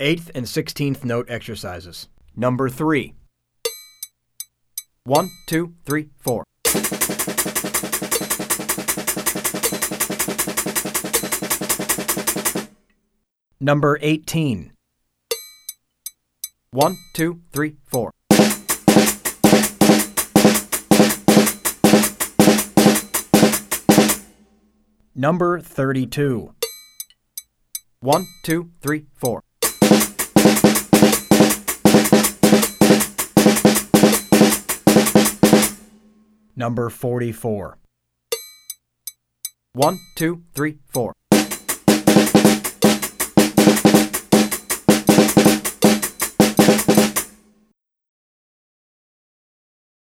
8th and 16th note exercises. Number 3. 1, 2, 3, 4. Number 18. 1, 2, 3, 4. Number 32. 1, 2, 3, 4. Number 44. 1, 2, 3, 4.